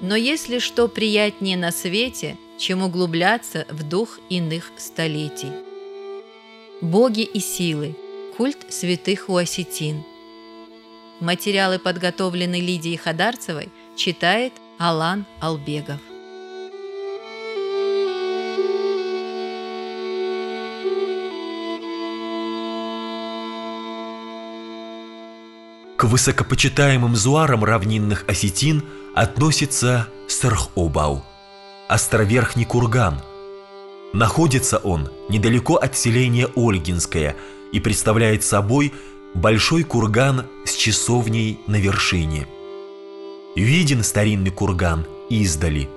Но есть ли что приятнее на свете, чем углубляться в дух иных столетий? Боги и силы. Культ святых у осетин. Материалы подготовлены Лидией Хадарцевой, читает Алан Албегов. К высокопочитаемым зуарам равнинных осетин относится Сархобау, островерхний курган. Находится он недалеко от селения Ольгинское и представляет собой большой курган с часовней на вершине. Виден старинный курган издали.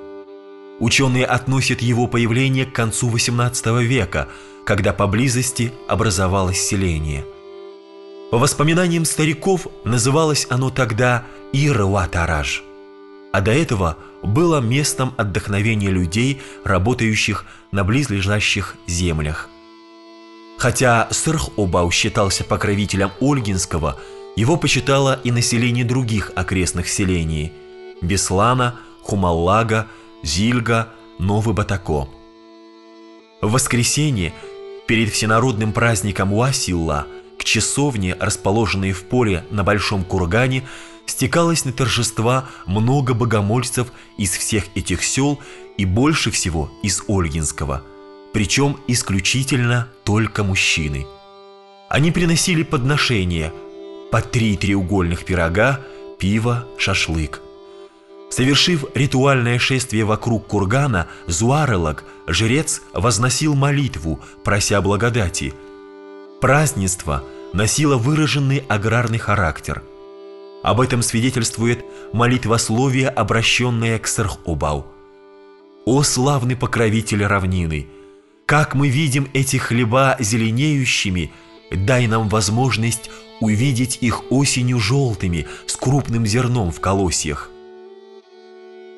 Ученые относят его появление к концу XVIII века, когда поблизости образовалось селение – по воспоминаниям стариков, называлось оно тогда Ирватараж, а до этого было местом отдохновения людей, работающих на близлежащих землях. Хотя Сырх-Обау считался покровителем Ольгинского, его почитало и население других окрестных селений – Беслана, Хумаллага, Зильга, Новый Батако. В воскресенье, перед всенародным праздником Уасилла – к часовне, расположенной в поле на Большом Кургане, стекалось на торжества много богомольцев из всех этих сел и больше всего из Ольгинского, причем исключительно только мужчины. Они приносили подношения по три треугольных пирога, пиво, шашлык. Совершив ритуальное шествие вокруг кургана, Зуарелок, жрец, возносил молитву, прося благодати – Празднество носило выраженный аграрный характер. Об этом свидетельствует молитвословие, обращенное к Сархобау. «О славный покровитель равнины! Как мы видим эти хлеба зеленеющими, дай нам возможность увидеть их осенью желтыми, с крупным зерном в колосьях».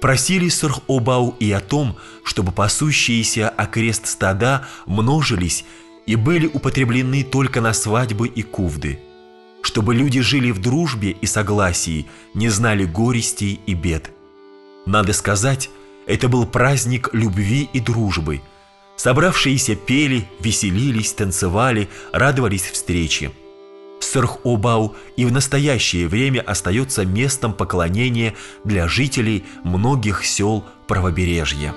Просили Сархобау и о том, чтобы пасущиеся окрест стада множились и были употреблены только на свадьбы и кувды, чтобы люди жили в дружбе и согласии, не знали горестей и бед. Надо сказать, это был праздник любви и дружбы. Собравшиеся пели, веселились, танцевали, радовались встрече. Сырх-Обау и в настоящее время остается местом поклонения для жителей многих сел правобережья.